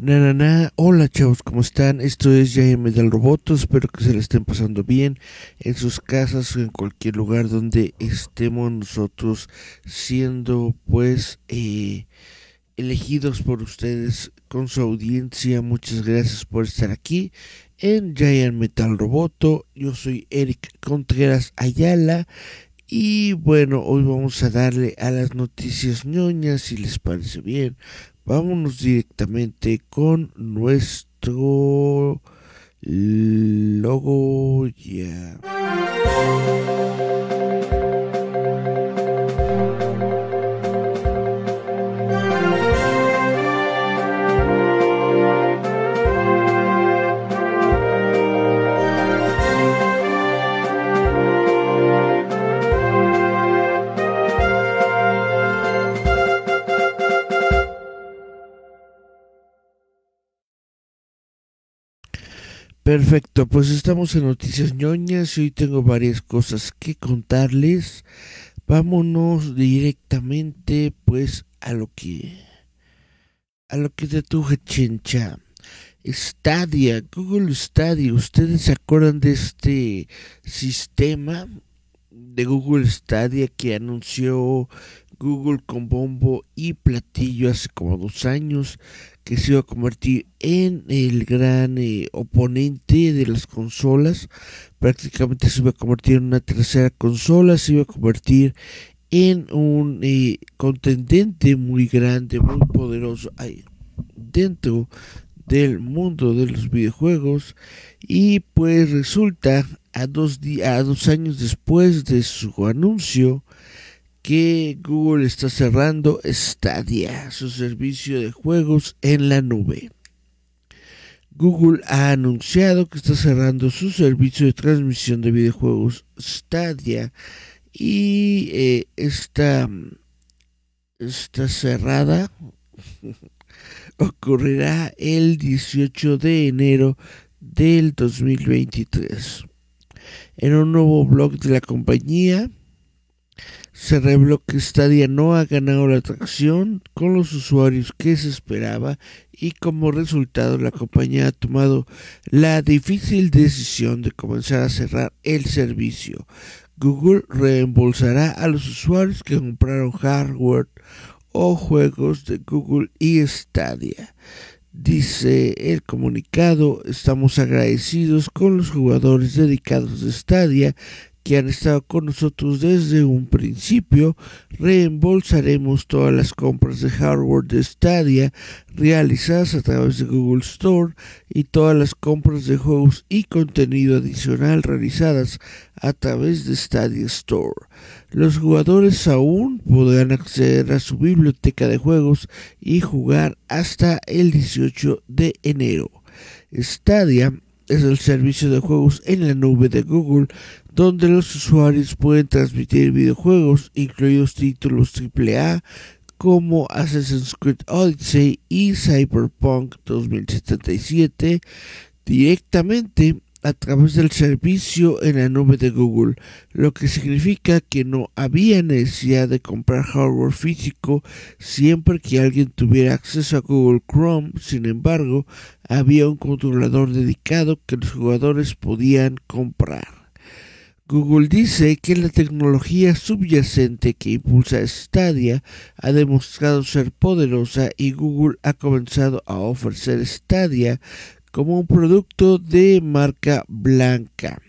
Nanana, hola chavos, ¿cómo están? Esto es Jaime del Roboto, espero que se la estén pasando bien en sus casas o en cualquier lugar donde estemos nosotros siendo pues eh, elegidos por ustedes con su audiencia. Muchas gracias por estar aquí en Giant Metal Roboto. Yo soy Eric Contreras Ayala y bueno, hoy vamos a darle a las noticias ñoñas si les parece bien. Vámonos directamente con nuestro logo ya. Perfecto, pues estamos en Noticias ñoñas y hoy tengo varias cosas que contarles. Vámonos directamente pues a lo que a lo que te tuje chencha. Stadia, Google Stadia, ¿ustedes se acuerdan de este sistema de Google Stadia que anunció Google con bombo y platillo hace como dos años? que se iba a convertir en el gran eh, oponente de las consolas. Prácticamente se iba a convertir en una tercera consola, se iba a convertir en un eh, contendente muy grande, muy poderoso ahí, dentro del mundo de los videojuegos. Y pues resulta a dos, a dos años después de su anuncio, que Google está cerrando Stadia, su servicio de juegos en la nube. Google ha anunciado que está cerrando su servicio de transmisión de videojuegos Stadia y eh, esta, esta cerrada ocurrirá el 18 de enero del 2023. En un nuevo blog de la compañía, se reveló que Stadia no ha ganado la atracción con los usuarios que se esperaba y como resultado la compañía ha tomado la difícil decisión de comenzar a cerrar el servicio. Google reembolsará a los usuarios que compraron hardware o juegos de Google y Stadia. Dice el comunicado, estamos agradecidos con los jugadores dedicados de Stadia que han estado con nosotros desde un principio, reembolsaremos todas las compras de hardware de Stadia realizadas a través de Google Store y todas las compras de juegos y contenido adicional realizadas a través de Stadia Store. Los jugadores aún podrán acceder a su biblioteca de juegos y jugar hasta el 18 de enero. Stadia es el servicio de juegos en la nube de Google donde los usuarios pueden transmitir videojuegos, incluidos títulos AAA como Assassin's Creed Odyssey y Cyberpunk 2077, directamente a través del servicio en la nube de Google, lo que significa que no había necesidad de comprar hardware físico siempre que alguien tuviera acceso a Google Chrome. Sin embargo, había un controlador dedicado que los jugadores podían comprar. Google dice que la tecnología subyacente que impulsa Stadia ha demostrado ser poderosa y Google ha comenzado a ofrecer Stadia como un producto de marca blanca,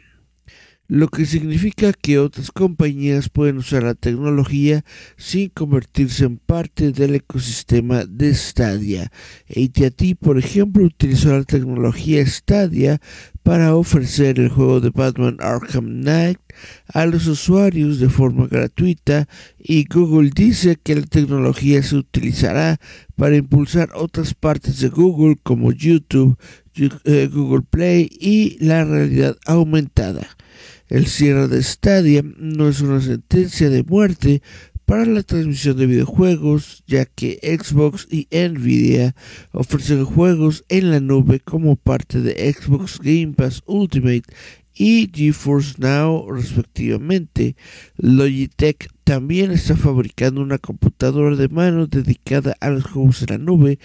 lo que significa que otras compañías pueden usar la tecnología sin convertirse en parte del ecosistema de Stadia. AT&T, por ejemplo, utilizó la tecnología Stadia para ofrecer el juego de Batman Arkham Knight a los usuarios de forma gratuita y Google dice que la tecnología se utilizará para impulsar otras partes de Google como YouTube, eh, Google Play y la realidad aumentada. El cierre de Stadia no es una sentencia de muerte para la transmisión de videojuegos, ya que Xbox y Nvidia ofrecen juegos en la nube como parte de Xbox Game Pass Ultimate y GeForce Now respectivamente. Logitech también está fabricando una computadora de mano dedicada a los juegos en la nube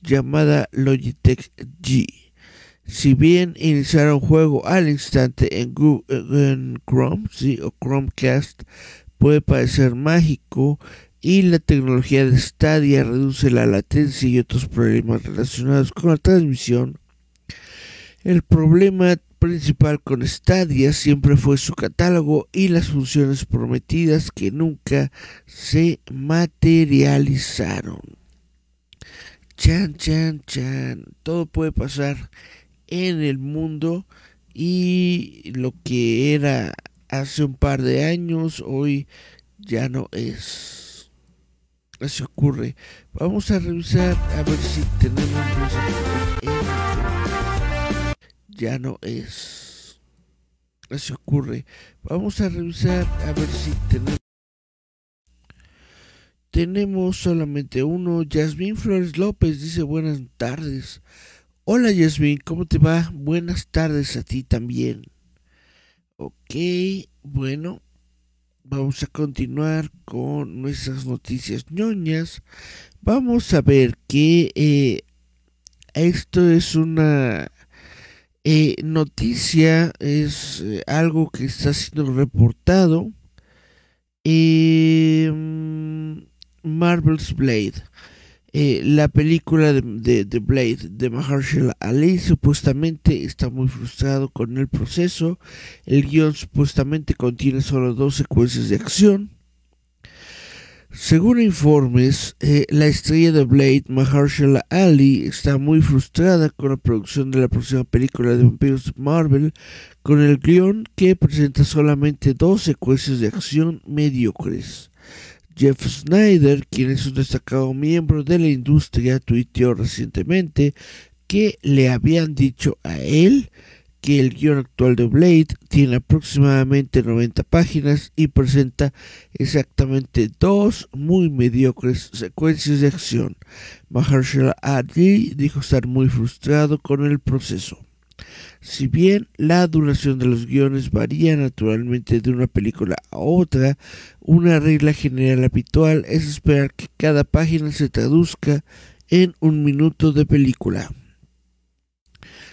llamada Logitech G. Si bien iniciar un juego al instante en, Google, Chrome o Chromecast puede parecer mágico y la tecnología de Stadia reduce la latencia y otros problemas relacionados con la transmisión. El problema principal con Stadia siempre fue su catálogo y las funciones prometidas que nunca se materializaron. Chan, chan, chan. Todo puede pasar en el mundo y lo que era hace un par de años, hoy ya no es. Así ocurre. Vamos a revisar a ver si tenemos Ya no es. Así ocurre. Vamos a revisar a ver si tenemos. Tenemos solamente uno. Yasmín Flores López dice buenas tardes. Hola Yasmín, ¿cómo te va? Buenas tardes a ti también. Ok, bueno, vamos a continuar con nuestras noticias ñoñas. Vamos a ver que eh, esto es una eh, noticia, es eh, algo que está siendo reportado. Marvel's Blade. Eh, la película de, The Blade de Mahershala Ali supuestamente está muy frustrado con el proceso. El guion supuestamente contiene solo dos secuencias de acción. Según informes, eh, la estrella de Blade, Mahershala Ali, está muy frustrada con la producción de la próxima película de vampiros de Marvel, con el guion que presenta solamente dos secuencias de acción mediocres. Jeff Snyder, quien es un destacado miembro de la industria, tuiteó recientemente que le habían dicho a él que el guion actual de Blade tiene aproximadamente 90 páginas y presenta exactamente dos muy mediocres secuencias de acción. Mahershala Ali dijo estar muy frustrado con el proceso. Si bien la duración de los guiones varía naturalmente de una película a otra, una regla general habitual es esperar que cada página se traduzca en un minuto de película.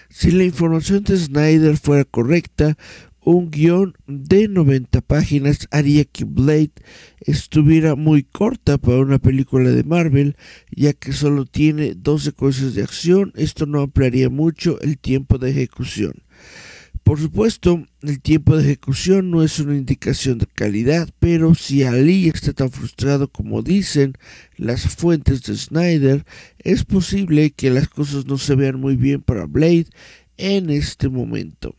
Si la información de Snyder fuera correcta, un guion de 90 páginas haría que Blade estuviera muy corta para una película de Marvel, ya que solo tiene dos secuencias de acción, esto no ampliaría mucho el tiempo de ejecución. Por supuesto, el tiempo de ejecución no es una indicación de calidad, pero si Ali está tan frustrado como dicen las fuentes de Snyder, es posible que las cosas no se vean muy bien para Blade en este momento.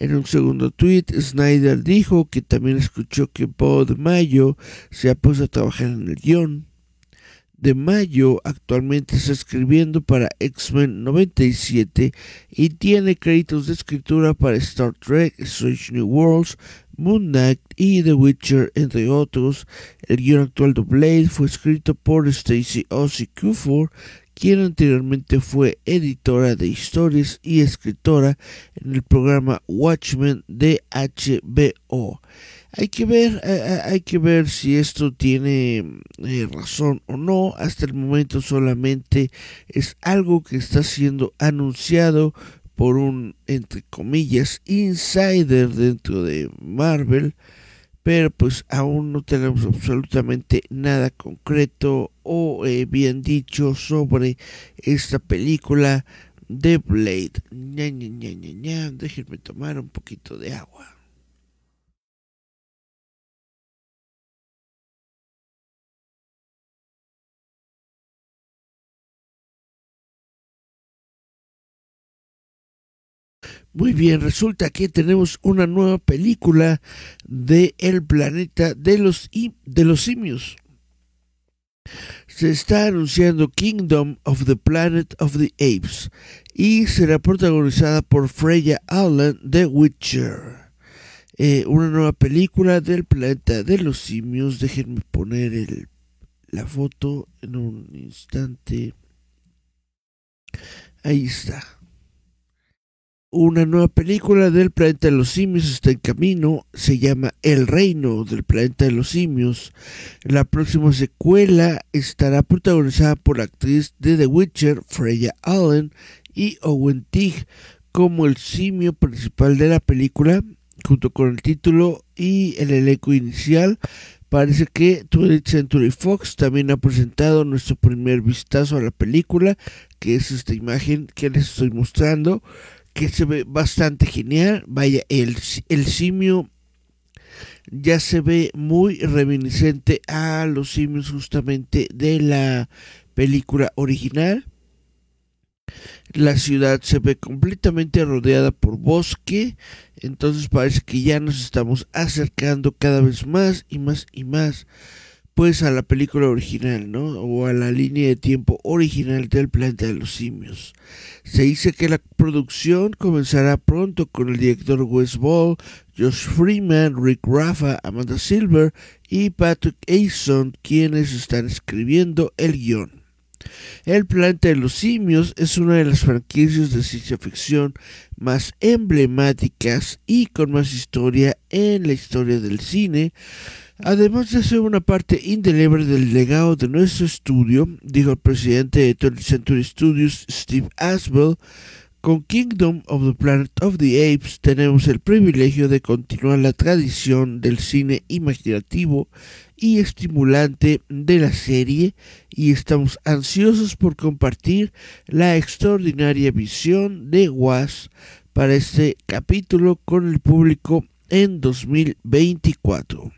En un segundo tweet, Snyder dijo que también escuchó que Bo de Mayo se ha puesto a trabajar en el guion. De Mayo actualmente está escribiendo para X-Men 97 y tiene créditos de escritura para Star Trek, Strange New Worlds, Moon Knight y The Witcher, entre otros. El guion actual de Blade fue escrito por Stacy Ozzy Kufor, quien anteriormente fue editora de historias y escritora en el programa Watchmen de HBO. Hay que ver, eh, eh, hay que ver si esto tiene eh, razón o no. Hasta el momento solamente es algo que está siendo anunciado por un, entre comillas, insider dentro de Marvel pero pues aún no tenemos absolutamente nada concreto o eh, bien dicho sobre esta película de Blade. Ña, ña, ña, Déjenme tomar un poquito de agua. Muy bien, resulta que tenemos una nueva película de El planeta de los, de los simios. Se está anunciando Kingdom of the Planet of the Apes y será protagonizada por Freya Allen de Witcher. Eh, una nueva película del planeta de los simios. Déjenme poner el, la foto en un instante. Ahí está. Una nueva película del planeta de los simios está en camino, se llama El reino del planeta de los simios. La próxima secuela estará protagonizada por la actriz de The Witcher, Freya Allen, y Owen Teague como el simio principal de la película, junto con el título y el elenco inicial. Parece que 20th Century Fox también ha presentado nuestro primer vistazo a la película, que es esta imagen que les estoy mostrando que se ve bastante genial. Vaya, el, el simio ya se ve muy reminiscente a los simios justamente de la película original. La ciudad se ve completamente rodeada por bosque, entonces parece que ya nos estamos acercando cada vez más y más y más pues a la película original, ¿no? O a la línea de tiempo original del planeta de los simios. Se dice que la producción comenzará pronto con el director Wes Ball, Josh Freeman, Rick Rafa, Amanda Silver y Patrick Aison, quienes están escribiendo el guion. El planeta de los simios es una de las franquicias de ciencia ficción más emblemáticas y con más historia en la historia del cine, Además de ser una parte indeleble del legado de nuestro estudio, dijo el presidente de 20th Century Studios, Steve Aswell, con Kingdom of the Planet of the Apes tenemos el privilegio de continuar la tradición del cine imaginativo y estimulante de la serie y estamos ansiosos por compartir la extraordinaria visión de Was para este capítulo con el público en 2024.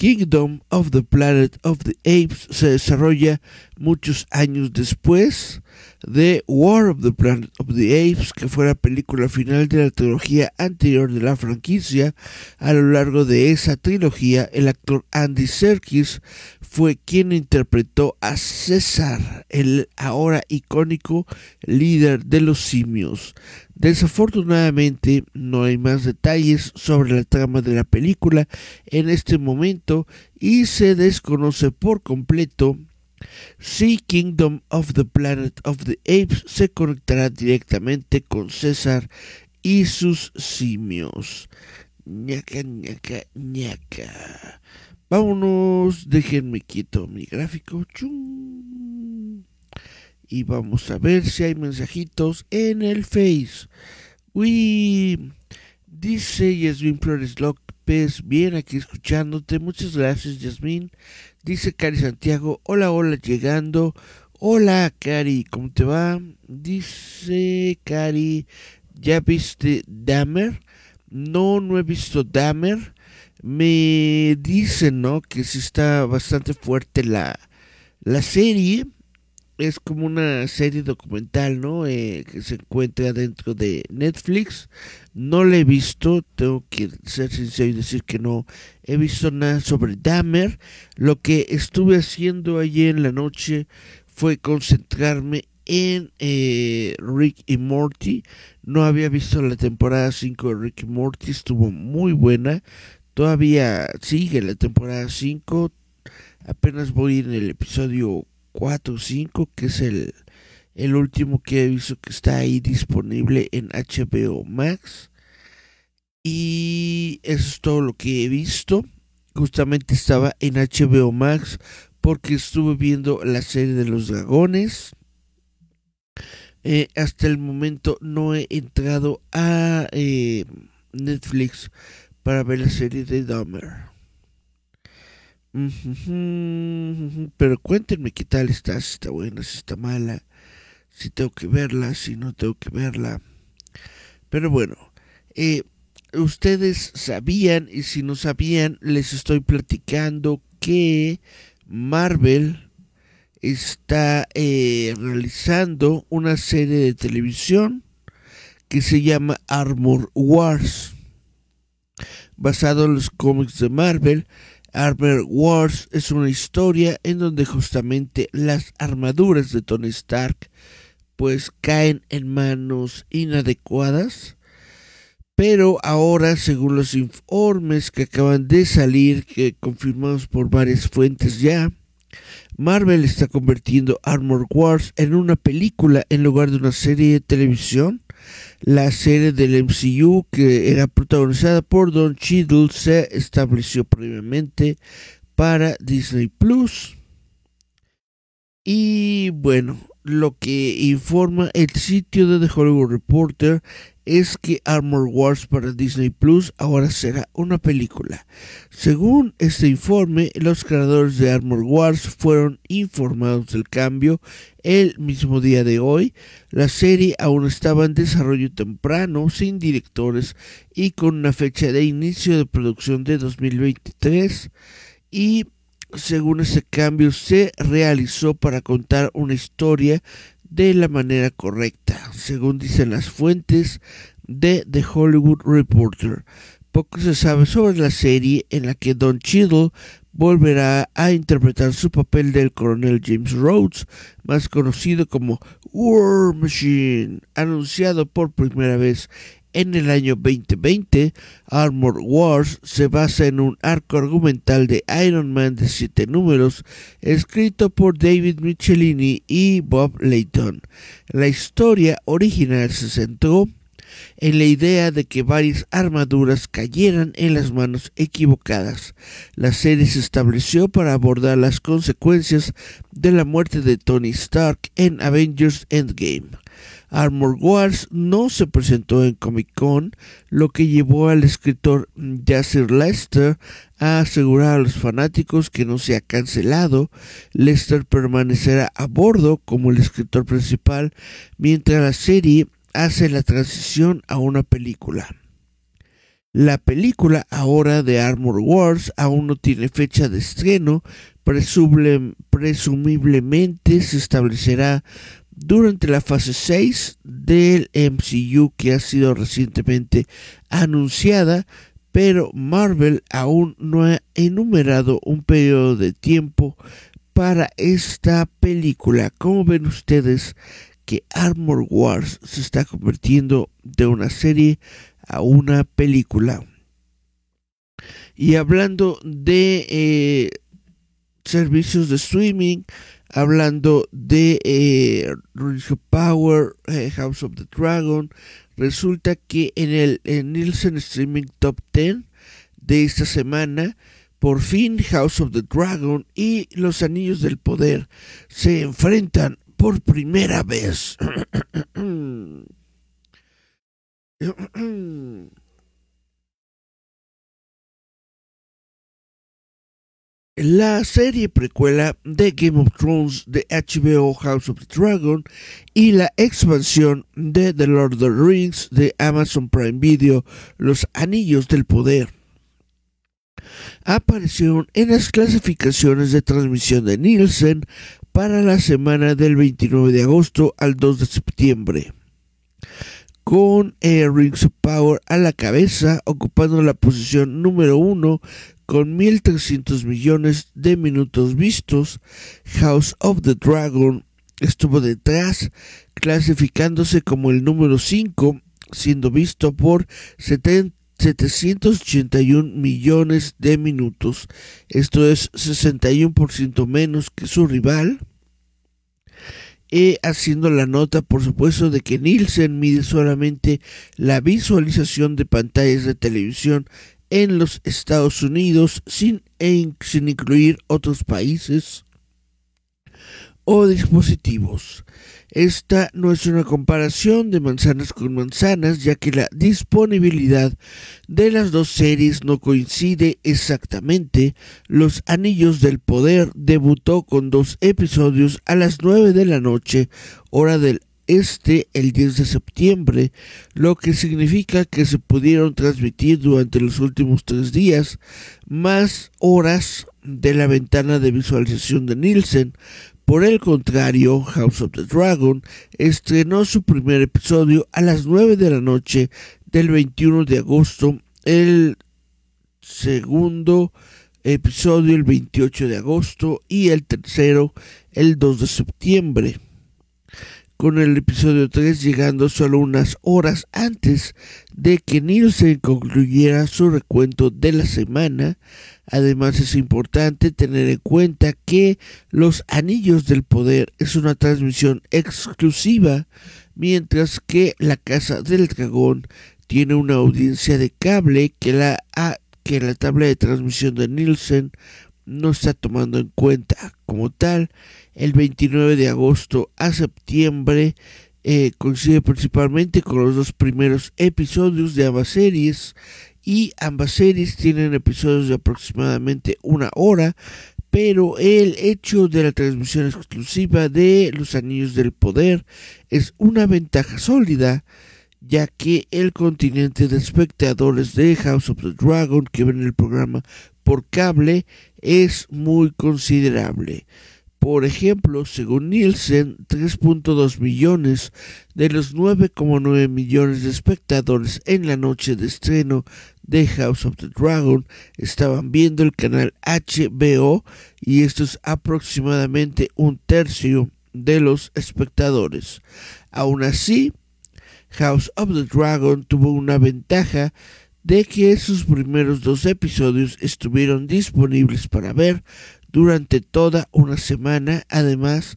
Kingdom of the Planet of the Apes se desarrolla muchos años después de War of the Planet of the Apes, que fue la película final de la trilogía anterior de la franquicia. A lo largo de esa trilogía, el actor Andy Serkis fue quien interpretó a César, el ahora icónico líder de los simios. Desafortunadamente no hay más detalles sobre la trama de la película en este momento y se desconoce por completo si Kingdom of the Planet of the Apes se conectará directamente con César y sus simios. ñaca, ñaca, ñaca. Vámonos, déjenme quieto mi gráfico. Y vamos a ver si hay mensajitos en el Face. Uy, dice Yasmin Flores López, bien aquí escuchándote. Muchas gracias, Yasmin. Dice Cari Santiago, hola, hola, llegando. Hola, Cari, ¿cómo te va? Dice Cari, ¿ya viste Dahmer? No, no he visto Dahmer me dicen, ¿no? Que sí está bastante fuerte la, la serie. Es como una serie documental, ¿no? Eh, que se encuentra dentro de Netflix. No la he visto, tengo que ser sincero y decir que no he visto nada sobre Dahmer. Lo que estuve haciendo ayer en la noche fue concentrarme en eh, Rick y Morty. No había visto la temporada 5 de Rick y Morty, estuvo muy buena. Todavía sigue la temporada 5. Apenas voy en el episodio 4 o 5, que es el, el último que he visto que está ahí disponible en HBO Max. Y eso es todo lo que he visto. Justamente estaba en HBO Max porque estuve viendo la serie de los dragones. Eh, hasta el momento no he entrado a eh, Netflix para ver la serie de Dahmer. Pero cuéntenme qué tal está, si está buena, si está mala, si tengo que verla, si no tengo que verla. Pero bueno, eh, ustedes sabían y si no sabían, les estoy platicando que Marvel está eh, realizando una serie de televisión que se llama Armor Wars. Basado en los cómics de Marvel, Armor Wars es una historia en donde justamente las armaduras de Tony Stark pues caen en manos inadecuadas. Pero ahora, según los informes que acaban de salir, que confirmados por varias fuentes ya, Marvel está convirtiendo Armor Wars en una película en lugar de una serie de televisión. La serie del MCU, que era protagonizada por Don Cheadle, se estableció previamente para Disney Plus. Y bueno, lo que informa el sitio de The Hollywood Reporter es que Armor Wars para Disney Plus ahora será una película. Según este informe, los creadores de Armor Wars fueron informados del cambio el mismo día de hoy. La serie aún estaba en desarrollo temprano, sin directores y con una fecha de inicio de producción de 2023 y según ese cambio se realizó para contar una historia de la manera correcta, según dicen las fuentes de The Hollywood Reporter. Poco se sabe sobre la serie en la que Don Cheadle volverá a interpretar su papel del coronel James Rhodes, más conocido como War Machine, anunciado por primera vez en el año 2020, Armor Wars se basa en un arco argumental de Iron Man de siete números, escrito por David Michelini y Bob Layton. La historia original se centró en la idea de que varias armaduras cayeran en las manos equivocadas. La serie se estableció para abordar las consecuencias de la muerte de Tony Stark en Avengers Endgame. Armor Wars no se presentó en Comic Con, lo que llevó al escritor Yasser Lester a asegurar a los fanáticos que no se ha cancelado. Lester permanecerá a bordo como el escritor principal mientras la serie hace la transición a una película. La película ahora de Armor Wars aún no tiene fecha de estreno, presumiblemente se establecerá durante la fase 6 del MCU que ha sido recientemente anunciada, pero Marvel aún no ha enumerado un periodo de tiempo para esta película. ¿Cómo ven ustedes que Armor Wars se está convirtiendo de una serie a una película? Y hablando de eh, servicios de streaming, hablando de eh, Power, eh, House of the Dragon, resulta que en el Nielsen Streaming Top 10 de esta semana, por fin House of the Dragon y Los Anillos del Poder se enfrentan por primera vez. la serie precuela de Game of Thrones de HBO House of the Dragon y la expansión de The Lord of the Rings de Amazon Prime Video Los Anillos del Poder. Aparecieron en las clasificaciones de transmisión de Nielsen para la semana del 29 de agosto al 2 de septiembre. Con eh, Rings of Power a la cabeza, ocupando la posición número uno con 1.300 millones de minutos vistos, House of the Dragon estuvo detrás, clasificándose como el número 5, siendo visto por 781 millones de minutos. Esto es 61% menos que su rival. Y haciendo la nota, por supuesto, de que Nielsen mide solamente la visualización de pantallas de televisión en los Estados Unidos sin, sin incluir otros países o dispositivos. Esta no es una comparación de manzanas con manzanas, ya que la disponibilidad de las dos series no coincide exactamente. Los Anillos del Poder debutó con dos episodios a las 9 de la noche, hora del este el 10 de septiembre, lo que significa que se pudieron transmitir durante los últimos tres días más horas de la ventana de visualización de Nielsen. Por el contrario, House of the Dragon estrenó su primer episodio a las 9 de la noche del 21 de agosto, el segundo episodio el 28 de agosto y el tercero el 2 de septiembre con el episodio 3 llegando solo unas horas antes de que Nielsen concluyera su recuento de la semana. Además es importante tener en cuenta que Los Anillos del Poder es una transmisión exclusiva, mientras que La Casa del Dragón tiene una audiencia de cable que la, que la tabla de transmisión de Nielsen no está tomando en cuenta como tal el 29 de agosto a septiembre. Eh, coincide principalmente con los dos primeros episodios de ambas series y ambas series tienen episodios de aproximadamente una hora, pero el hecho de la transmisión exclusiva de Los Anillos del Poder es una ventaja sólida, ya que el continente de espectadores de House of the Dragon que ven el programa por cable es muy considerable. Por ejemplo, según Nielsen, 3.2 millones de los 9,9 millones de espectadores en la noche de estreno de House of the Dragon estaban viendo el canal HBO y esto es aproximadamente un tercio de los espectadores. Aún así, House of the Dragon tuvo una ventaja de que sus primeros dos episodios estuvieron disponibles para ver durante toda una semana. Además,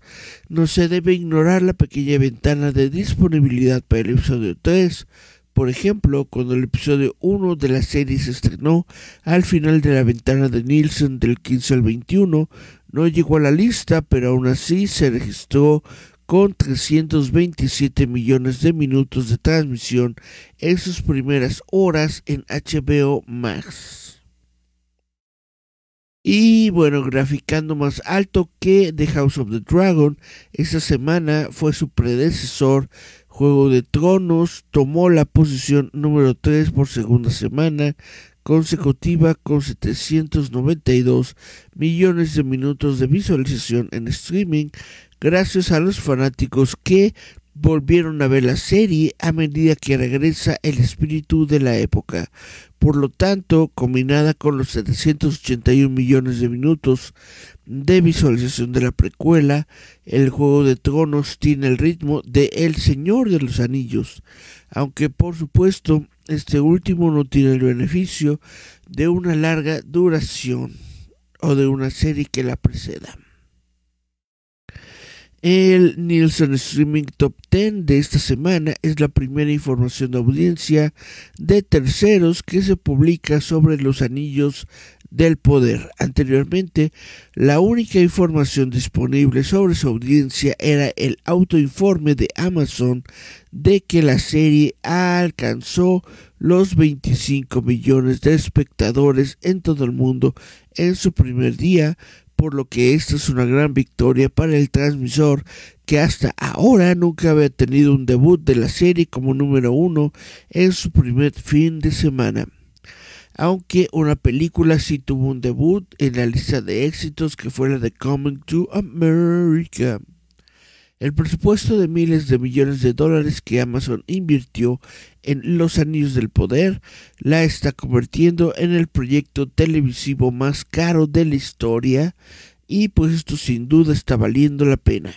no se debe ignorar la pequeña ventana de disponibilidad para el episodio 3. Por ejemplo, cuando el episodio 1 de la serie se estrenó al final de la ventana de Nielsen del 15 al 21, no llegó a la lista, pero aún así se registró con 327 millones de minutos de transmisión en sus primeras horas en HBO Max. Y bueno, graficando más alto que The House of the Dragon, esta semana fue su predecesor, Juego de Tronos, tomó la posición número 3 por segunda semana consecutiva con 792 millones de minutos de visualización en streaming, gracias a los fanáticos que volvieron a ver la serie a medida que regresa el espíritu de la época. Por lo tanto, combinada con los 781 millones de minutos de visualización de la precuela, el Juego de Tronos tiene el ritmo de El Señor de los Anillos, aunque por supuesto este último no tiene el beneficio de una larga duración o de una serie que la preceda. El Nielsen Streaming Top 10 de esta semana es la primera información de audiencia de terceros que se publica sobre los anillos del poder. Anteriormente, la única información disponible sobre su audiencia era el autoinforme de Amazon de que la serie alcanzó los 25 millones de espectadores en todo el mundo en su primer día, por lo que esta es una gran victoria para el transmisor que hasta ahora nunca había tenido un debut de la serie como número uno en su primer fin de semana. Aunque una película sí tuvo un debut en la lista de éxitos que fue la de Coming to America. El presupuesto de miles de millones de dólares que Amazon invirtió en Los Anillos del Poder la está convirtiendo en el proyecto televisivo más caro de la historia y pues esto sin duda está valiendo la pena.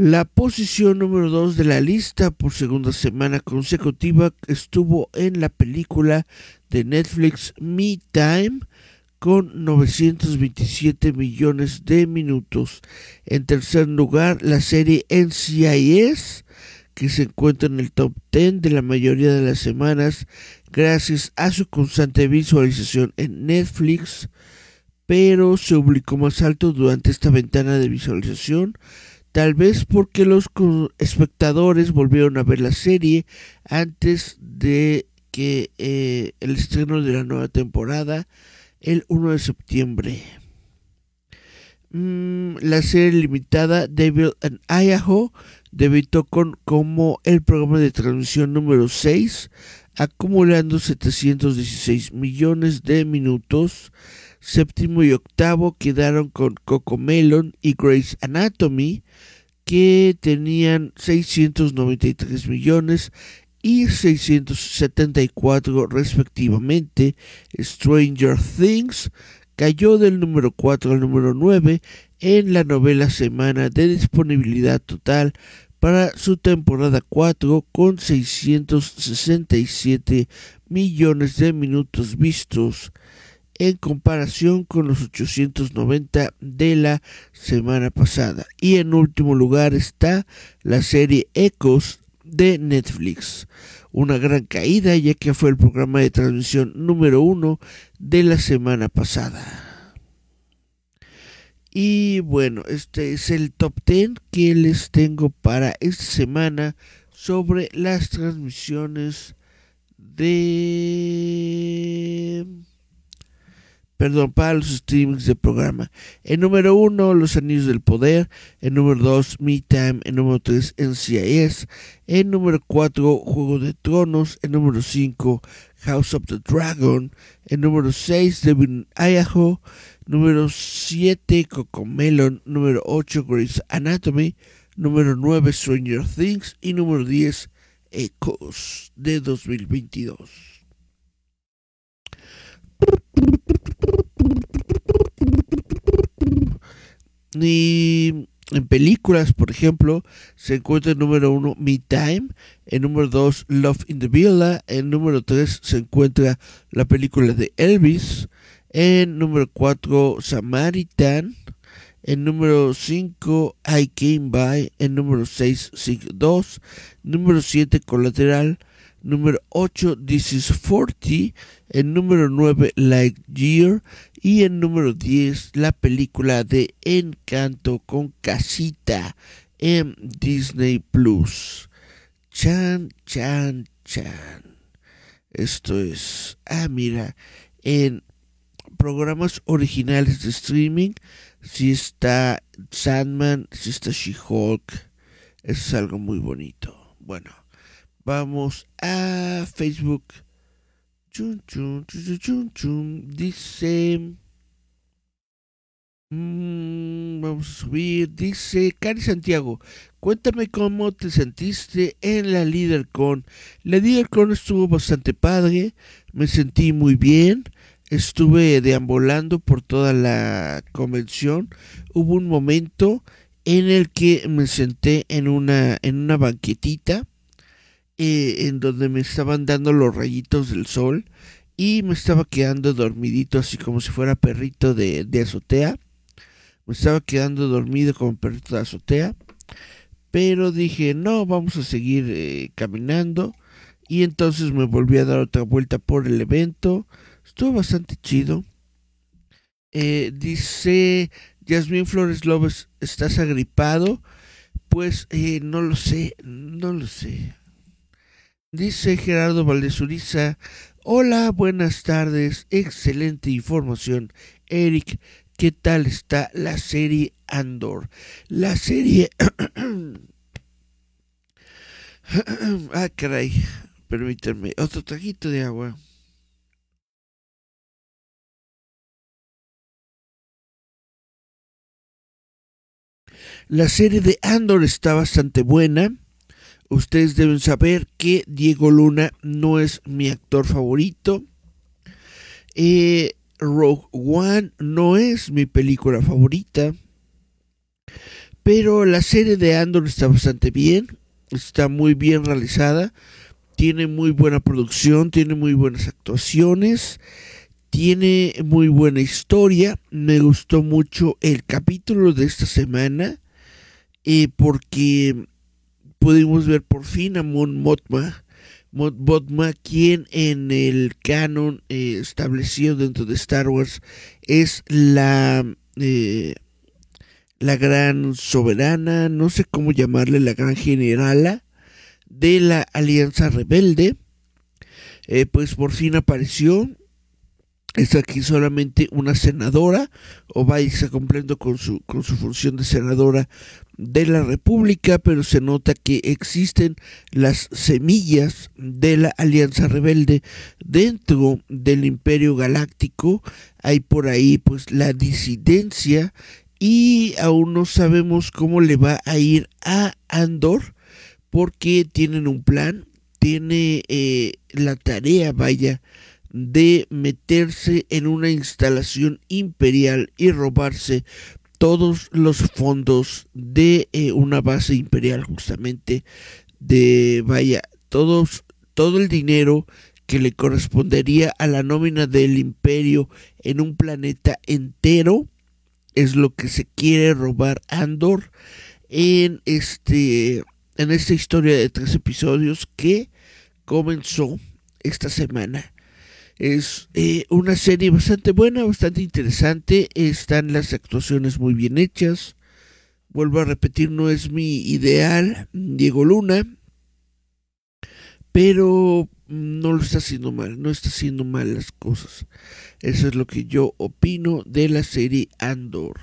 La posición número 2 de la lista por segunda semana consecutiva estuvo en la película de Netflix Me Time con 927 millones de minutos. En tercer lugar, la serie NCIS, que se encuentra en el top 10 de la mayoría de las semanas gracias a su constante visualización en Netflix, pero se ubicó más alto durante esta ventana de visualización, tal vez porque los espectadores volvieron a ver la serie antes de que eh, el estreno de la nueva temporada el 1 de septiembre. Mm, la serie limitada Devil and Idaho debutó con, como el programa de transmisión número 6, acumulando 716 millones de minutos. séptimo y octavo quedaron con Cocomelon y Grey's Anatomy, que tenían 693 millones y 674 respectivamente. Stranger Things cayó del número 4 al número 9 en la novela semana de disponibilidad total para su temporada 4 con 667 millones de minutos vistos en comparación con los 890 de la semana pasada. Y en último lugar está la serie Ecos de Netflix. Una gran caída ya que fue el programa de transmisión número uno de la semana pasada. Y bueno, este es el top 10 que les tengo para esta semana sobre las transmisiones de perdón, para los streamings de programa. En número 1, Los Anillos del Poder. En número 2, Me Time. En número 3, NCIS. En número 4, Juego de Tronos. En número 5, House of the Dragon. En número 6, Devin Idaho. Número 7, Cocomelon. Número 8, Grey's Anatomy. Número 9, Stranger Things. Y número 10, Echoes de 2022. En películas, por ejemplo, se encuentra el número uno Me Time, en número dos Love in the Villa, en número tres se encuentra la película de Elvis, en número cuatro Samaritan, en número 5 I Came By, en número 6 Sig 2, número 7 Colateral, número 8 This is 40, en número 9 Lightyear y en número 10 la película de Encanto con casita en Disney Plus. Chan, chan, chan. Esto es, ah, mira, en programas originales de streaming, si está Sandman, si está She-Hulk, es algo muy bonito. Bueno, vamos a Facebook chun, chun, chun, Dice. Mmm, vamos a subir. Dice Cari Santiago. Cuéntame cómo te sentiste en la LeaderCon. La LeaderCon estuvo bastante padre. Me sentí muy bien. Estuve deambulando por toda la convención. Hubo un momento en el que me senté en una, en una banquetita eh, en donde me estaban dando los rayitos del sol y me estaba quedando dormidito así como si fuera perrito de, azotea. Me estaba quedando dormido como perrito de azotea. Pero dije, no, vamos a seguir eh, caminando. Y entonces me volví a dar otra vuelta por el evento. Estuvo bastante chido. Eh, dice Yasmin Flores López, ¿estás agripado? Pues no lo sé, no lo sé. Dice Gerardo Valdezuriza, hola, buenas tardes, excelente información. Eric, ¿qué tal está la serie Andor? La serie... ah, caray, permítanme, otro traguito de agua. La serie de Andor está bastante buena Ustedes deben saber que Diego Luna no es mi actor favorito. Eh, Rogue One no es mi película favorita. Pero la serie de Andor está bastante bien. Está muy bien realizada. Tiene muy buena producción. Tiene muy buenas actuaciones. Tiene muy buena historia. Me gustó mucho el capítulo de esta semana. Eh, porque pudimos ver por fin a Mon Mothma, Mothma, quien en el canon eh, establecido dentro de Star Wars es la eh, la gran soberana, no sé cómo llamarle, la gran generala de la Alianza Rebelde. Eh, pues por fin apareció. Es aquí solamente una senadora o va a irse cumpliendo con su, con su función de senadora de la República, pero se nota que existen las semillas de la Alianza Rebelde dentro del Imperio Galáctico. Hay por ahí pues la disidencia y aún no sabemos cómo le va a ir a Andor porque tienen un plan, tiene eh, la tarea, vaya, de meterse en una instalación imperial y robarse todos los fondos de eh, una base imperial justamente de vaya todos todo el dinero que le correspondería a la nómina del imperio en un planeta entero es lo que se quiere robar Andor en este en esta historia de tres episodios que comenzó esta semana es eh, una serie bastante buena, bastante interesante. Están las actuaciones muy bien hechas. Vuelvo a repetir, no es mi ideal, Diego Luna. Pero no lo está haciendo mal, no está haciendo mal las cosas. Eso es lo que yo opino de la serie Andor.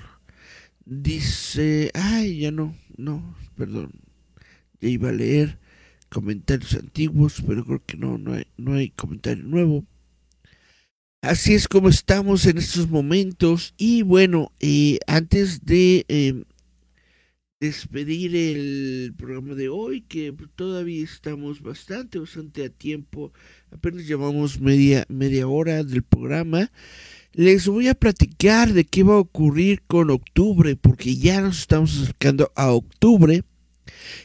Dice, ay, ya no, no, perdón. Ya iba a leer comentarios antiguos, pero creo que no, no hay, no hay comentario nuevo. Así es como estamos en estos momentos. Y bueno, eh, antes de em, despedir el programa de hoy, que todavía estamos bastante, bastante a tiempo, apenas llevamos media, media hora del programa. Les voy a platicar de qué va a ocurrir con octubre, porque ya nos estamos acercando a octubre.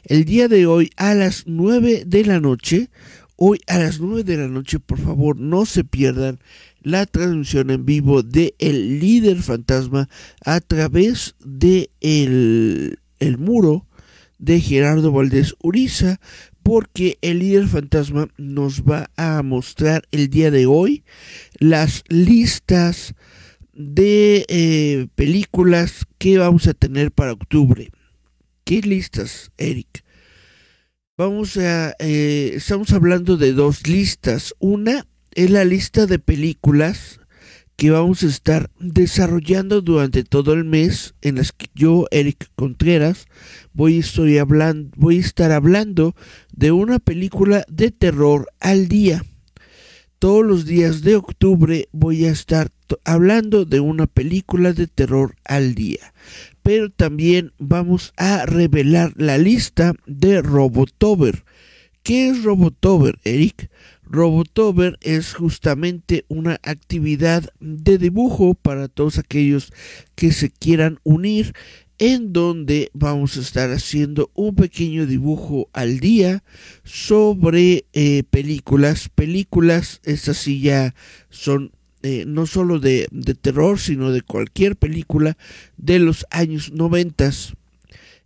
El día de hoy a las 9 de la noche, hoy a las 9 de la noche, por favor, no se pierdan la transmisión en vivo de El Líder Fantasma a través de el, el muro de Gerardo Valdés Uriza porque el líder fantasma nos va a mostrar el día de hoy las listas de eh, películas que vamos a tener para octubre. ¿Qué listas, Eric? Vamos a, eh, estamos hablando de dos listas. Una es la lista de películas que vamos a estar desarrollando durante todo el mes en las que yo, Eric Contreras, voy, estoy voy a estar hablando de una película de terror al día. Todos los días de octubre voy a estar hablando de una película de terror al día. Pero también vamos a revelar la lista de Robotober. ¿Qué es Robotober, Eric? Robotober es justamente una actividad de dibujo para todos aquellos que se quieran unir en donde vamos a estar haciendo un pequeño dibujo al día sobre eh, películas. Películas, estas sí ya son eh, no solo de, de, terror, sino de cualquier película de los años noventas.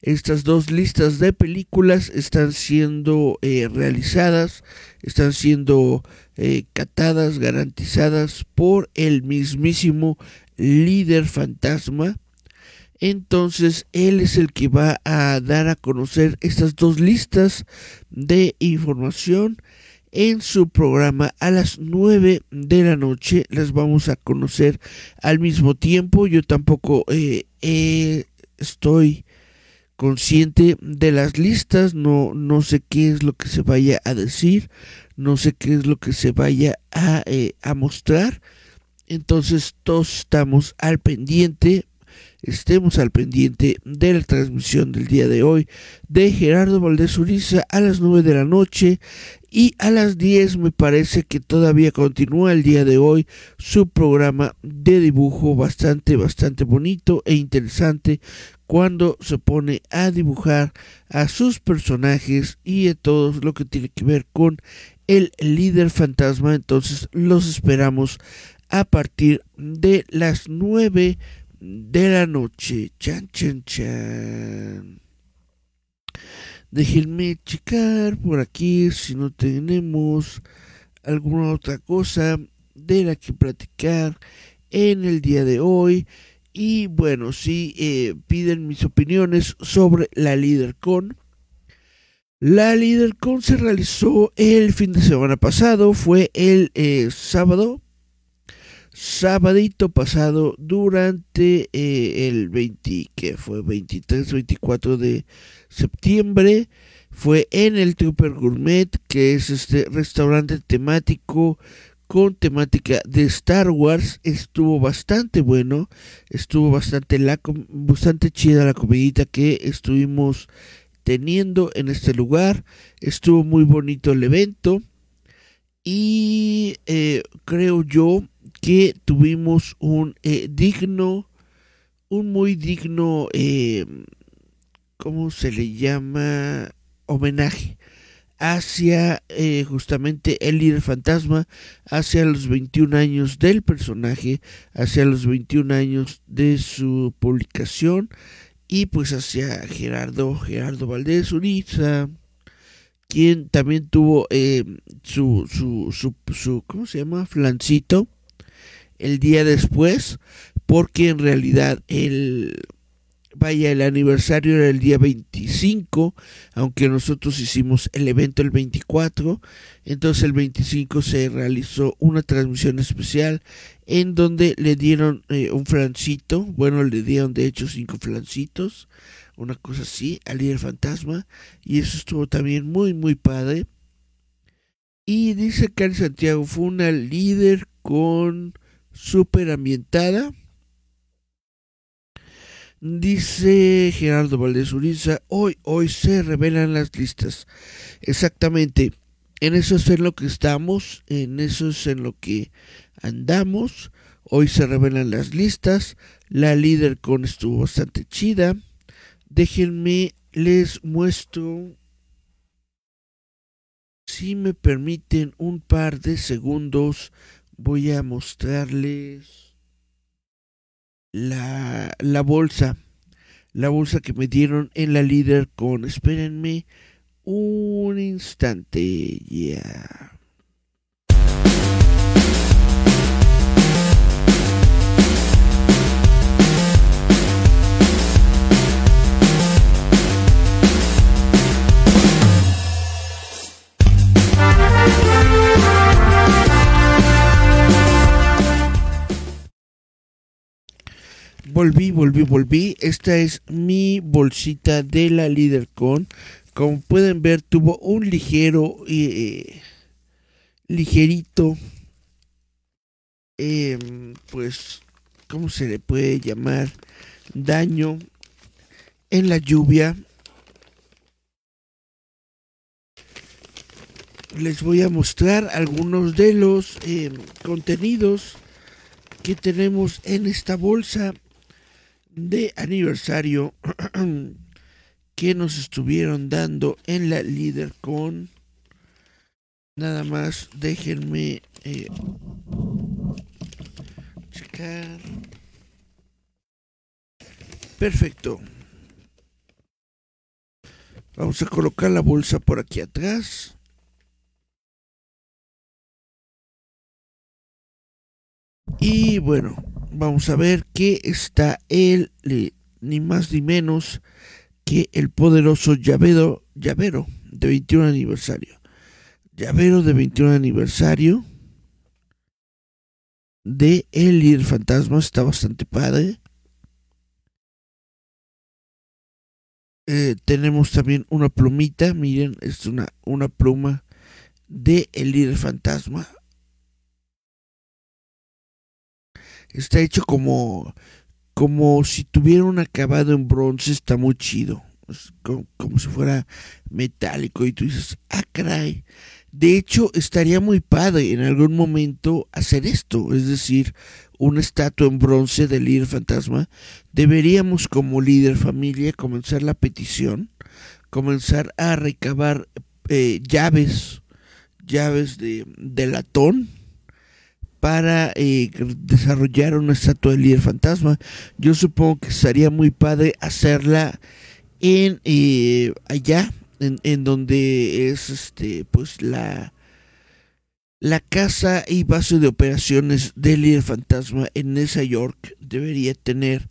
Estas dos listas de películas están siendo eh, realizadas, están siendo eh, catadas, garantizadas por el mismísimo líder fantasma. Entonces él es el que va a dar a conocer estas dos listas de información en su programa a las 9 de la noche. Las vamos a conocer al mismo tiempo. Yo tampoco eh, estoy consciente de las listas, no, no sé qué es lo que se vaya a decir, no sé qué es lo que se vaya a, eh, a mostrar. Entonces todos estamos al pendiente, estemos al pendiente de la transmisión del día de hoy de Gerardo Valdés Uriza a las 9 de la noche y a las 10 me parece que todavía continúa el día de hoy su programa de dibujo bastante, bastante bonito e interesante cuando se pone a dibujar a sus personajes y a todo lo que tiene que ver con el líder fantasma. Entonces los esperamos a partir de las 9 de la noche. Chan, chan, chan. Déjenme checar por aquí si no tenemos alguna otra cosa de la que platicar en el día de hoy. Y bueno, si eh, piden mis opiniones sobre la LeaderCon. La LeaderCon se realizó el fin de semana pasado, fue el eh, sábado. sabadito pasado durante eh, el 20, que fue 23, 24 de septiembre. Fue en el Trooper Gourmet, que es este restaurante temático con temática de Star Wars. Estuvo bastante bueno, estuvo bastante, la, bastante chida la comidita que estuvimos teniendo en este lugar. Estuvo muy bonito el evento. Y eh, creo yo que tuvimos un eh, digno, un muy digno, eh, ¿cómo se le llama? Homenaje hacia eh, justamente el líder fantasma, hacia los 21 años del personaje, hacia los 21 años de su publicación y pues hacia Gerardo, Gerardo Valdés Uriza, quien también tuvo eh, su, su, su, su, ¿cómo se llama? Flancito el día después, porque en realidad el vaya, el aniversario era el día 25, aunque nosotros hicimos el evento el 24, entonces el 25 se realizó una transmisión especial en donde le dieron eh, un flancito, bueno, le dieron de hecho cinco flancitos, una cosa así, al líder fantasma, y eso estuvo también muy, muy padre. Y dice Cari Santiago, fue una líder con super ambientada Dice Gerardo Valdés Uriza, hoy, hoy se revelan las listas. Exactamente, en eso es en lo que estamos, en eso es en lo que andamos. Hoy se revelan las listas. La líder con estuvo bastante chida. Déjenme, les muestro, si me permiten un par de segundos, voy a mostrarles la, la bolsa, la bolsa que me dieron en la líder con, espérenme un instante, ya. Volví, volví, volví. Esta es mi bolsita de la LeaderCon. Como pueden ver, tuvo un ligero, eh, ligerito, em, pues, ¿cómo se le puede llamar? Daño en la lluvia. Les voy a mostrar algunos de los em, contenidos que tenemos en esta bolsa de aniversario que nos estuvieron dando en la líder con nada más déjenme eh, checar. Perfecto. Vamos a colocar la bolsa por aquí atrás. Y bueno vamos a ver que está él, ni más ni menos que el poderoso llavero, llavero de 21 aniversario. Llavero de 21 aniversario de El líder fantasma está bastante padre. Eh, tenemos también una plumita, miren, es una, una pluma de El líder fantasma Está hecho como, como si tuviera un acabado en bronce, está muy chido. como, si fuera metálico y tú dices, ah, caray. De hecho, estaría muy padre en algún momento hacer esto, es decir, una estatua en bronce del líder fantasma. Deberíamos como líder familia comenzar la petición, comenzar a recabar eh, llaves, llaves de, de latón para eh, desarrollar una estatua del líder fantasma. Yo supongo que sería muy padre hacerla en eh, allá, en, donde es este, pues la la casa y base de operaciones del líder fantasma en Nesa York debería tener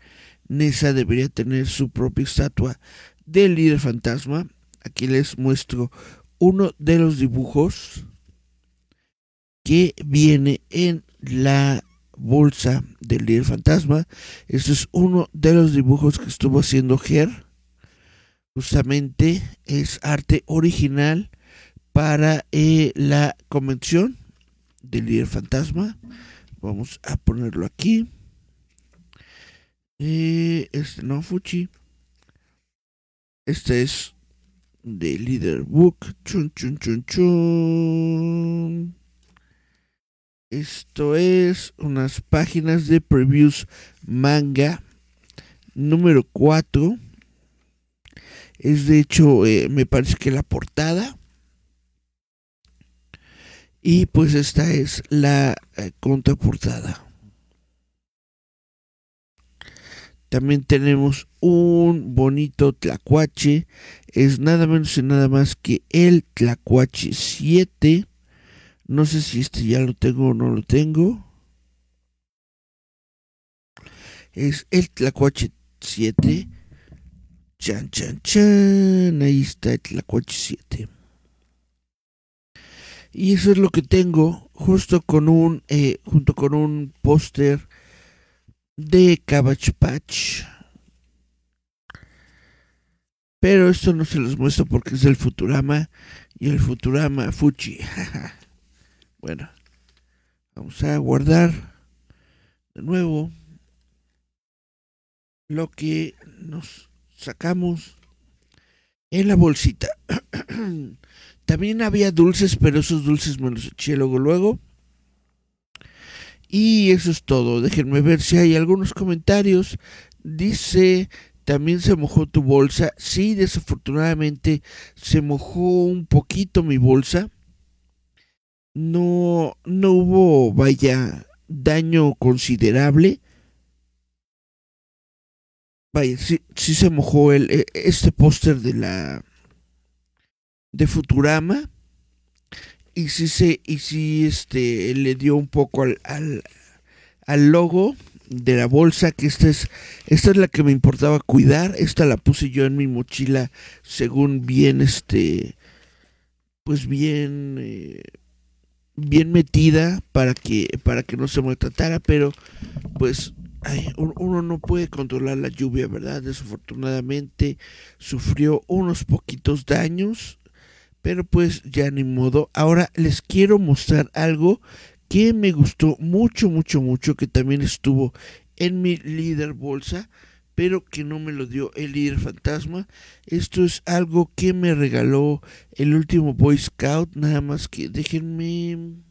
Nesa debería tener su propia estatua del líder fantasma. Aquí les muestro uno de los dibujos que viene en la bolsa del líder fantasma. Este es uno de los dibujos que estuvo haciendo Ger. Justamente es arte original para eh, la convención del líder fantasma. Vamos a ponerlo aquí. Eh, este no, Fuchi. Este es de Leader Book. Chun, chun, chun, chun. Esto es unas páginas de previews manga número 4. Es de hecho, eh, me parece que la portada. Y pues esta es la eh, contraportada. También tenemos un bonito tlacuache. Es nada menos y nada más que el tlacuache 7. No sé si este ya lo tengo o no lo tengo. Es el tlacuache 7. Chan, chan, chan. Ahí está el tlacuache 7. Y eso es lo que tengo justo con un, eh, junto con un póster de Cabbage Patch. Pero esto no se los muestro porque es del Futurama y el Futurama Fuchi. bueno, vamos a guardar de nuevo lo que nos sacamos en la bolsita. También había dulces, pero esos dulces me los eché luego luego. Y eso es todo. Déjenme ver si hay algunos comentarios. Dice, también se mojó tu bolsa. Sí, desafortunadamente se mojó un poquito mi bolsa. No, no hubo, vaya, daño considerable. Vaya, sí, sí se mojó el, e, este póster de la de Futurama y si se y si este le dio un poco al, al, logo de la bolsa que esta es esta es la que me importaba cuidar esta la puse yo en mi mochila según bien este pues bien eh, bien metida para que para que no se maltratara pero pues uno no puede controlar la lluvia verdad desafortunadamente sufrió unos poquitos daños pero pues ya ni modo. Ahora les quiero mostrar algo que me gustó mucho, mucho, mucho, que también estuvo en mi líder bolsa, pero que no me lo dio el líder fantasma. Esto es algo que me regaló el último Boy Scout, nada más que déjenme...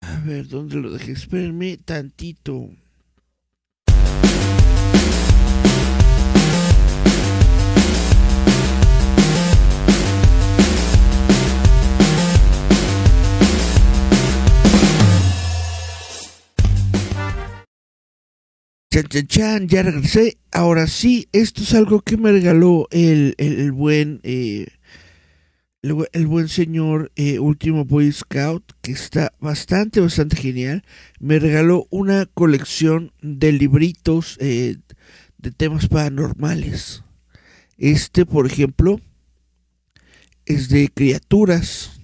A ver, ¿dónde lo dejé? Espérenme tantito. Chan, chan, ya regresé. Ahora sí, esto es algo que me regaló el, el, buen eh, el, buen señor eh, último Boy Scout, que está bastante, bastante genial. Me regaló una colección de libritos eh, de temas paranormales. Este, por ejemplo, es de criaturas.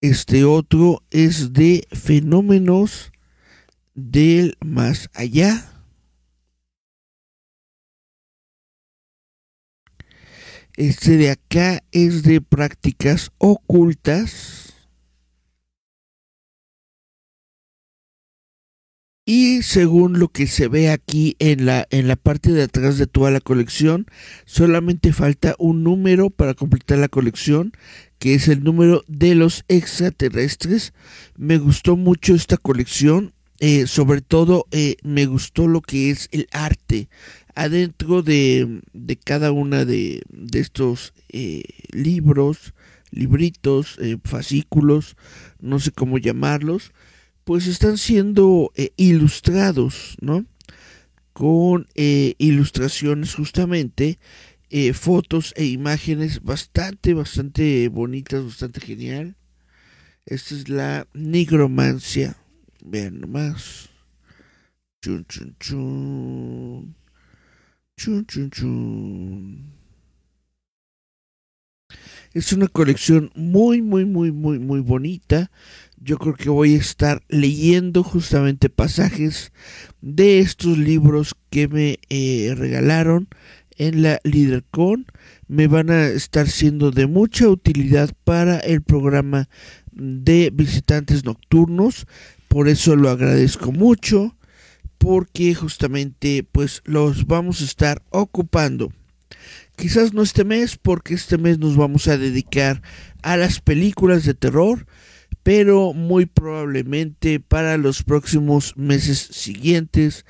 Este otro es de fenómenos del más allá. Este de acá es de prácticas ocultas. Y según lo que se ve aquí en la, en la parte de atrás de toda la colección, solamente falta un número para completar la colección, que es el número de los extraterrestres. Me gustó mucho esta colección. Eh, sobre todo eh, me gustó lo que es el arte adentro de, de cada una de, de estos eh, libros, libritos, fascículos, no sé cómo llamarlos, pues están siendo ilustrados, ¿no? Con ilustraciones justamente, fotos e imágenes bastante, bastante bonitas, bastante genial. Esta es la nigromancia Vean nomás. Chun, chun, chun. Chun, chun, chun. Es una colección muy, muy, muy, muy, muy bonita. Yo creo que voy a estar leyendo justamente pasajes de estos libros que me eh, regalaron en la LeaderCon. Me van a estar siendo de mucha utilidad para el programa de visitantes nocturnos. Por eso lo agradezco mucho. Porque justamente pues los vamos a estar ocupando. Quizás no este mes porque este mes nos vamos a dedicar a las películas de terror pero muy probablemente para los próximos meses siguientes,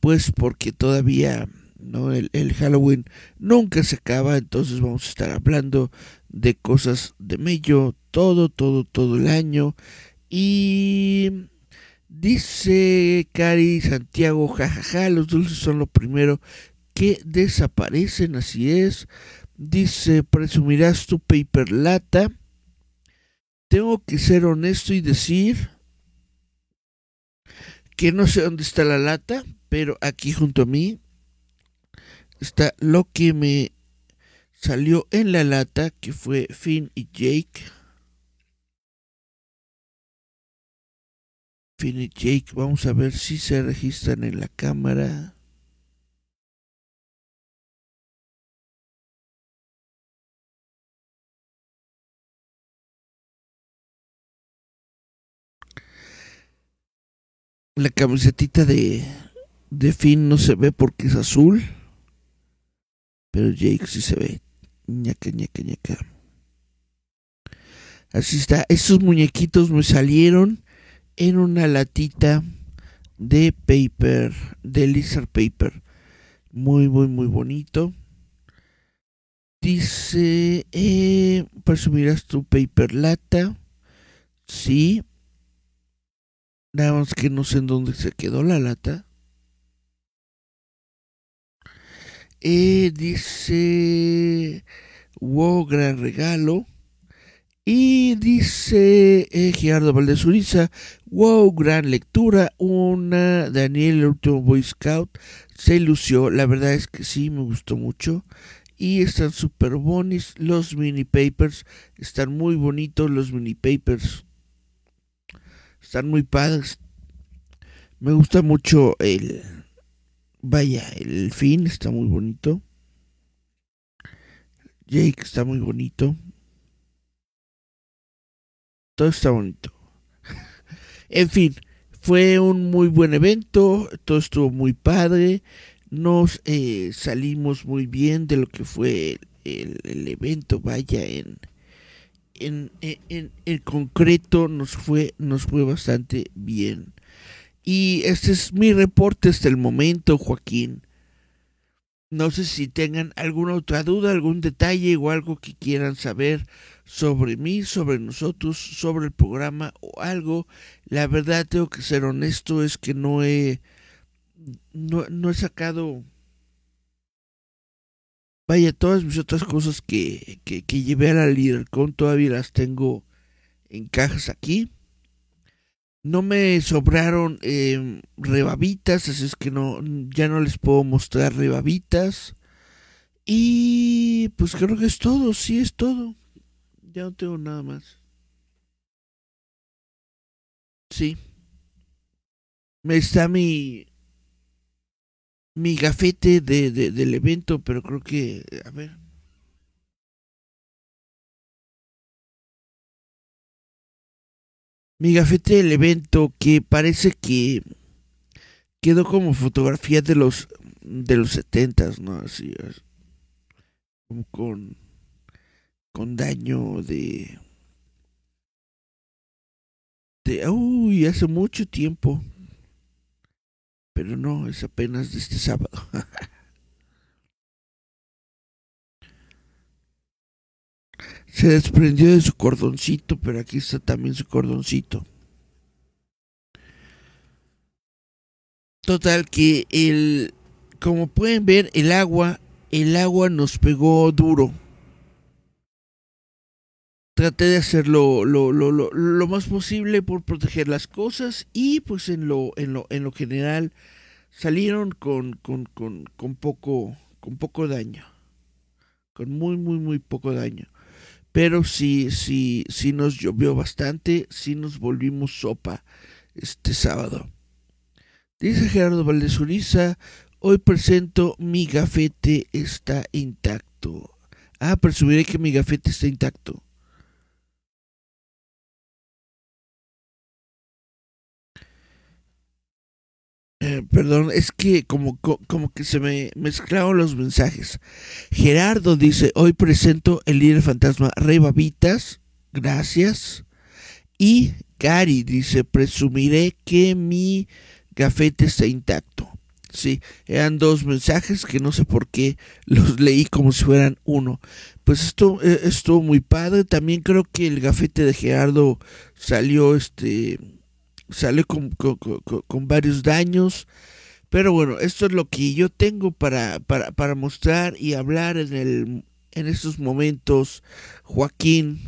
pues porque todavía ¿no? el, Halloween nunca se acaba, entonces vamos a estar hablando de cosas de mello todo, todo, todo el año. Y dice Cari Santiago, jajaja, los dulces son lo primero que desaparecen, así es. Dice, presumirás tu paper lata tengo que ser honesto y decir que no sé dónde está la lata, pero aquí junto a mí está lo que me salió en la lata, que fue Finn y Jake. Finn y Jake, vamos a ver si se registran en la cámara. La camisetita de, de Finn no se ve porque es azul. Pero Jake sí se ve. ñaca, ñaca, ñaca. Así está. Estos muñequitos me salieron en una latita de paper, de lizard paper. Muy, muy, muy bonito. Dice, eh, presumirás tu paper lata. Sí, Nada más que no sé en dónde se quedó la lata. Eh, dice, wow, gran regalo. Y dice eh, Gerardo Valdez wow, gran lectura. Una Daniel, el último Boy Scout, se lució. La verdad es que sí, me gustó mucho. Y están super bonis. Los mini papers están muy bonitos. Los mini papers están muy padres. Me gusta mucho el. Vaya, el fin está muy bonito. Jake está muy bonito. Todo está bonito. en fin, fue un muy buen evento. Todo estuvo muy padre. Nos eh, salimos muy bien de lo que fue el, evento. Vaya, en, en, en, concreto nos fue, nos fue bastante bien. Y este es mi reporte hasta el momento, Joaquín. No sé si tengan alguna otra duda, algún detalle o algo que quieran saber sobre mí, sobre nosotros, sobre el programa o algo. La verdad tengo que ser honesto, es que no he no, no he sacado Vaya, todas mis otras cosas que, que, llevé a la LeaderCon todavía las tengo en cajas aquí. No me sobraron eh, rebabitas, así es que no, ya no les puedo mostrar rebabitas. Y pues creo que es todo, sí es todo. Ya no tengo nada más. Sí. Me está mi mi gafete de, del evento, pero creo que, a ver. Mi gafete del evento que parece que quedó como fotografía de los de los setentas, ¿no? Así como con con daño de de uy, hace mucho tiempo. Pero no, es apenas de este sábado. Se desprendió de su cordoncito, pero aquí está también su cordoncito. Total que el como pueden ver el agua, el agua nos pegó duro. Traté de hacerlo lo, lo, lo, lo, más posible por proteger las cosas y pues en lo, en lo, en lo general salieron con, con, con, con poco, con poco daño. Con muy, muy, muy poco daño. Pero sí, sí, sí nos llovió bastante, sí nos volvimos sopa este sábado. Dice Gerardo Valdez Uriza, hoy presento mi gafete está intacto. Ah, presumiré que mi gafete está intacto. Perdón, es que como, como que se me mezclaron los mensajes. Gerardo dice, hoy presento el líder fantasma Rey Babitas, gracias. Y Cari dice, presumiré que mi gafete está intacto. Sí, eran dos mensajes que no sé por qué los leí como si fueran uno. Pues esto eh, estuvo muy padre. También creo que el gafete de Gerardo salió este sale con, con, varios daños. Pero bueno, esto es lo que yo tengo para, para, para mostrar y hablar en, el, en estos momentos. Joaquín,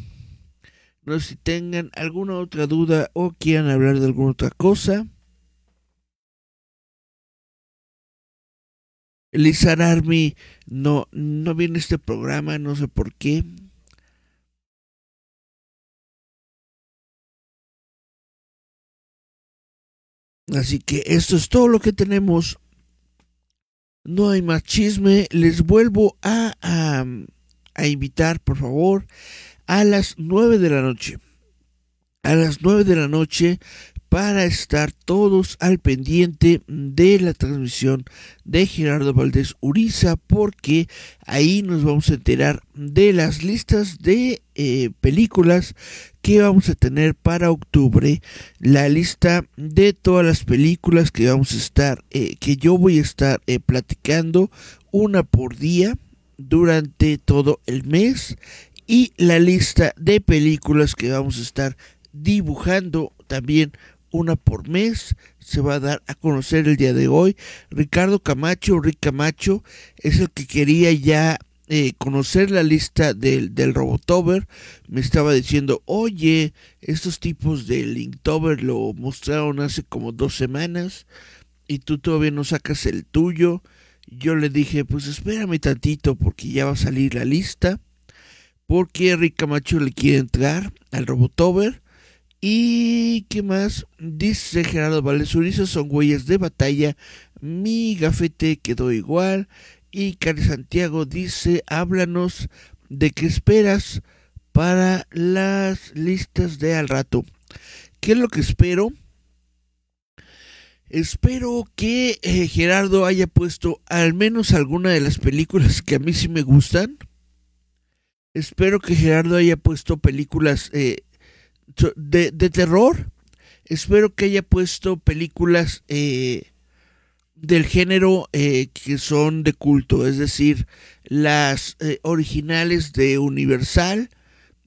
no sé si tengan alguna otra duda o quieran hablar de alguna otra cosa. Lizar Army no, no viene este programa, no sé por qué. Así que esto es todo lo que tenemos. No hay más chisme. Les vuelvo a, a, invitar, por favor, a las 9 de la noche. A las 9 de la noche para estar todos al pendiente de la transmisión de Gerardo Valdés Uriza porque ahí nos vamos a enterar de las listas de eh, películas que vamos a tener para octubre la lista de todas las películas que vamos a estar eh, que yo voy a estar eh, platicando una por día durante todo el mes y la lista de películas que vamos a estar dibujando también una por mes. Se va a dar a conocer el día de hoy. Ricardo Camacho, Rick Camacho, es el que quería ya eh, conocer la lista del, del Robotober. Me estaba diciendo, oye, estos tipos de Linktober lo mostraron hace como dos semanas y tú todavía no sacas el tuyo. Yo le dije, pues espérame tantito porque ya va a salir la lista. Porque Rick Camacho le quiere entrar al Robotober y qué más, dice Gerardo Valesuriza, son huellas de batalla. Mi gafete quedó igual. Y Cari Santiago dice, háblanos de qué esperas para las listas de al rato. ¿Qué es lo que espero? Espero que eh, Gerardo haya puesto al menos alguna de las películas que a mí sí me gustan. Espero que Gerardo haya puesto películas eh, de, terror. Espero que haya puesto películas eh, del género eh, que son de culto, es decir, las eh, originales de Universal,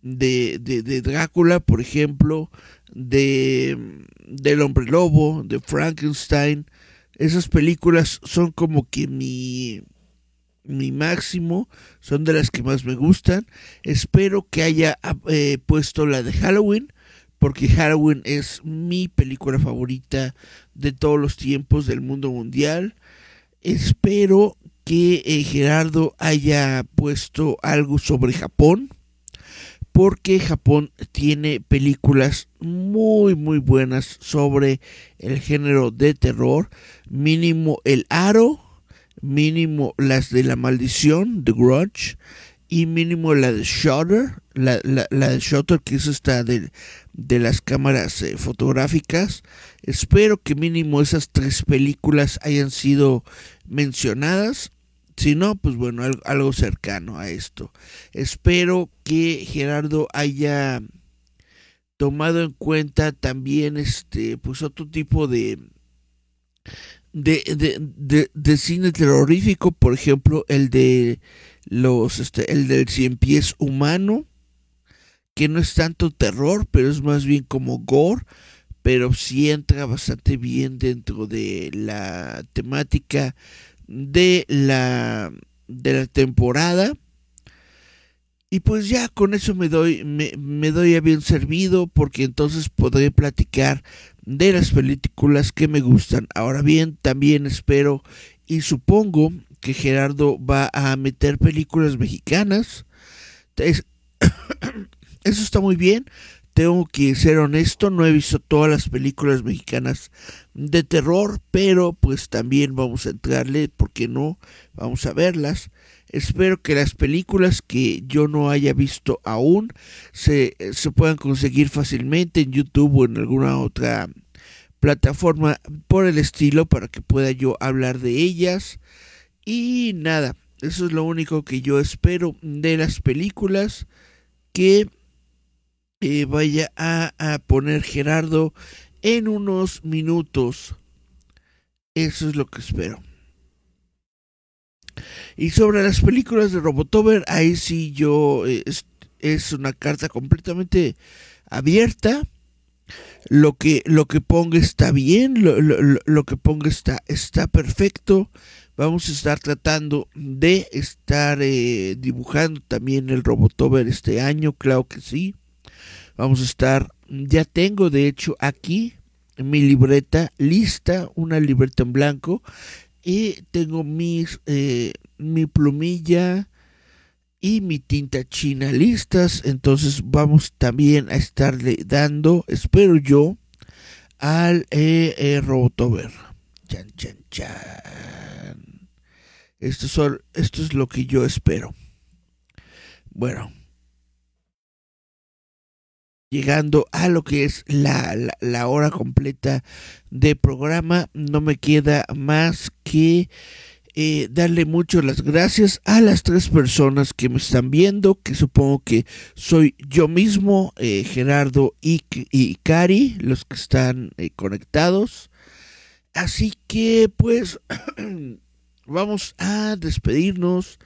de, de, Drácula, por ejemplo, de del hombre lobo, de Frankenstein. Esas películas son como que mi mi máximo, son de las que más me gustan. Espero que haya eh, puesto la de Halloween, porque Halloween es mi película favorita de todos los tiempos del mundo mundial. Espero que eh, Gerardo haya puesto algo sobre Japón, porque Japón tiene películas muy muy buenas sobre el género de terror, mínimo El Aro, mínimo las de la maldición, The Grudge, y mínimo la de Shutter, la, la, de Shutter que es esta de, de las cámaras eh, fotográficas. Espero que mínimo esas tres películas hayan sido mencionadas. Si no, pues bueno, algo, algo cercano a esto. Espero que Gerardo haya tomado en cuenta también este pues otro tipo de de, de, cine terrorífico, por ejemplo, el de los este, el del cien pies humano, que no es tanto terror, pero es más bien como gore, pero sí entra bastante bien dentro de la temática de la de la temporada. Y pues ya con eso me doy, me, me doy a bien servido porque entonces podré platicar de las películas que me gustan. Ahora bien, también espero y supongo que Gerardo va a meter películas mexicanas. eso está muy bien. Tengo que ser honesto, no he visto todas las películas mexicanas de terror, pero pues también vamos a entrarle, porque no? Vamos a verlas. Espero que las películas que yo no haya visto aún se, se puedan conseguir fácilmente en YouTube o en alguna otra plataforma por el estilo para que pueda yo hablar de ellas. Y nada, eso es lo único que yo espero de las películas que eh, vaya a, a, poner Gerardo en unos minutos. Eso es lo que espero. Y sobre las películas de Robotover, ahí sí yo eh, es, una carta completamente abierta. Lo que, lo que ponga está bien, lo, lo, lo que ponga está, está perfecto vamos a estar tratando de estar eh, dibujando también el Robotover este año, claro que sí. Vamos a estar, ya tengo de hecho aquí mi libreta lista, una libreta en blanco y tengo mis, eh, mi plumilla y mi tinta china listas, entonces vamos también a estarle dando, espero yo, al eh, eh, Robotover. Chan, chan, chan. Son, esto es lo que yo espero. Bueno, llegando a lo que es la, hora completa de programa, no me queda más que eh, darle mucho las gracias a las tres personas que me están viendo, que supongo que soy yo mismo, eh, Gerardo y, y, Cari, los que están eh, conectados. Así que pues vamos a despedirnos.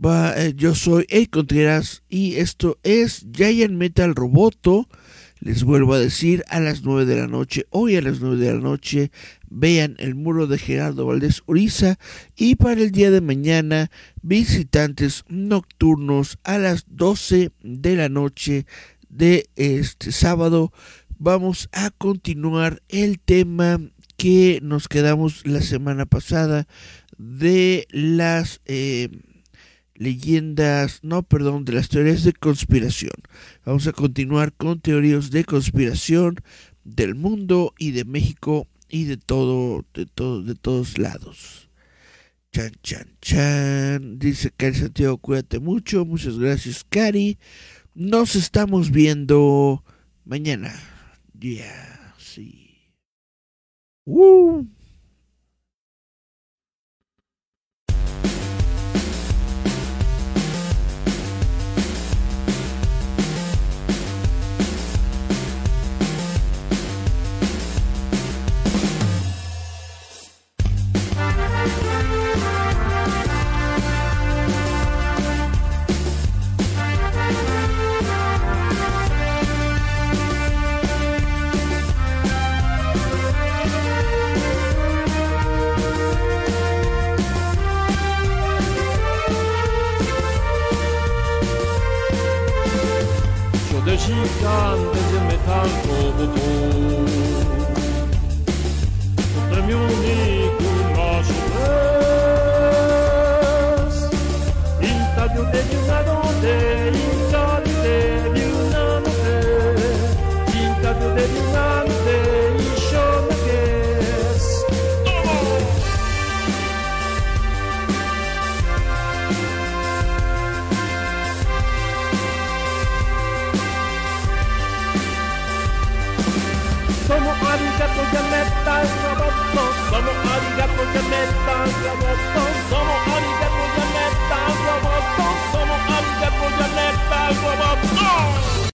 Eh, yo soy El Contreras y esto es Giant Metal Roboto. Les vuelvo a decir a las 9 de la noche, hoy a las 9 de la noche, vean el muro de Gerardo Valdés Uriza y para el día de mañana, visitantes nocturnos a las 12 de la noche de este sábado. Vamos a continuar el tema que nos quedamos la semana pasada de las eh, leyendas, no, perdón, de las teorías de conspiración. Vamos a continuar con teorías de conspiración del mundo y de México y de todo, de todo, de todos lados. Chan, chan, chan. Dice Cari Santiago, cuídate mucho. Muchas gracias, Cari. Nos estamos viendo mañana. Ya, sí. ¡Woo! Gigante de metal robotou O prêmio único nosso vez Intadio de una donde Sono arigato Gianetta Agramotto Sono arigato Gianetta Agramotto Sono arigato Gianetta Agramotto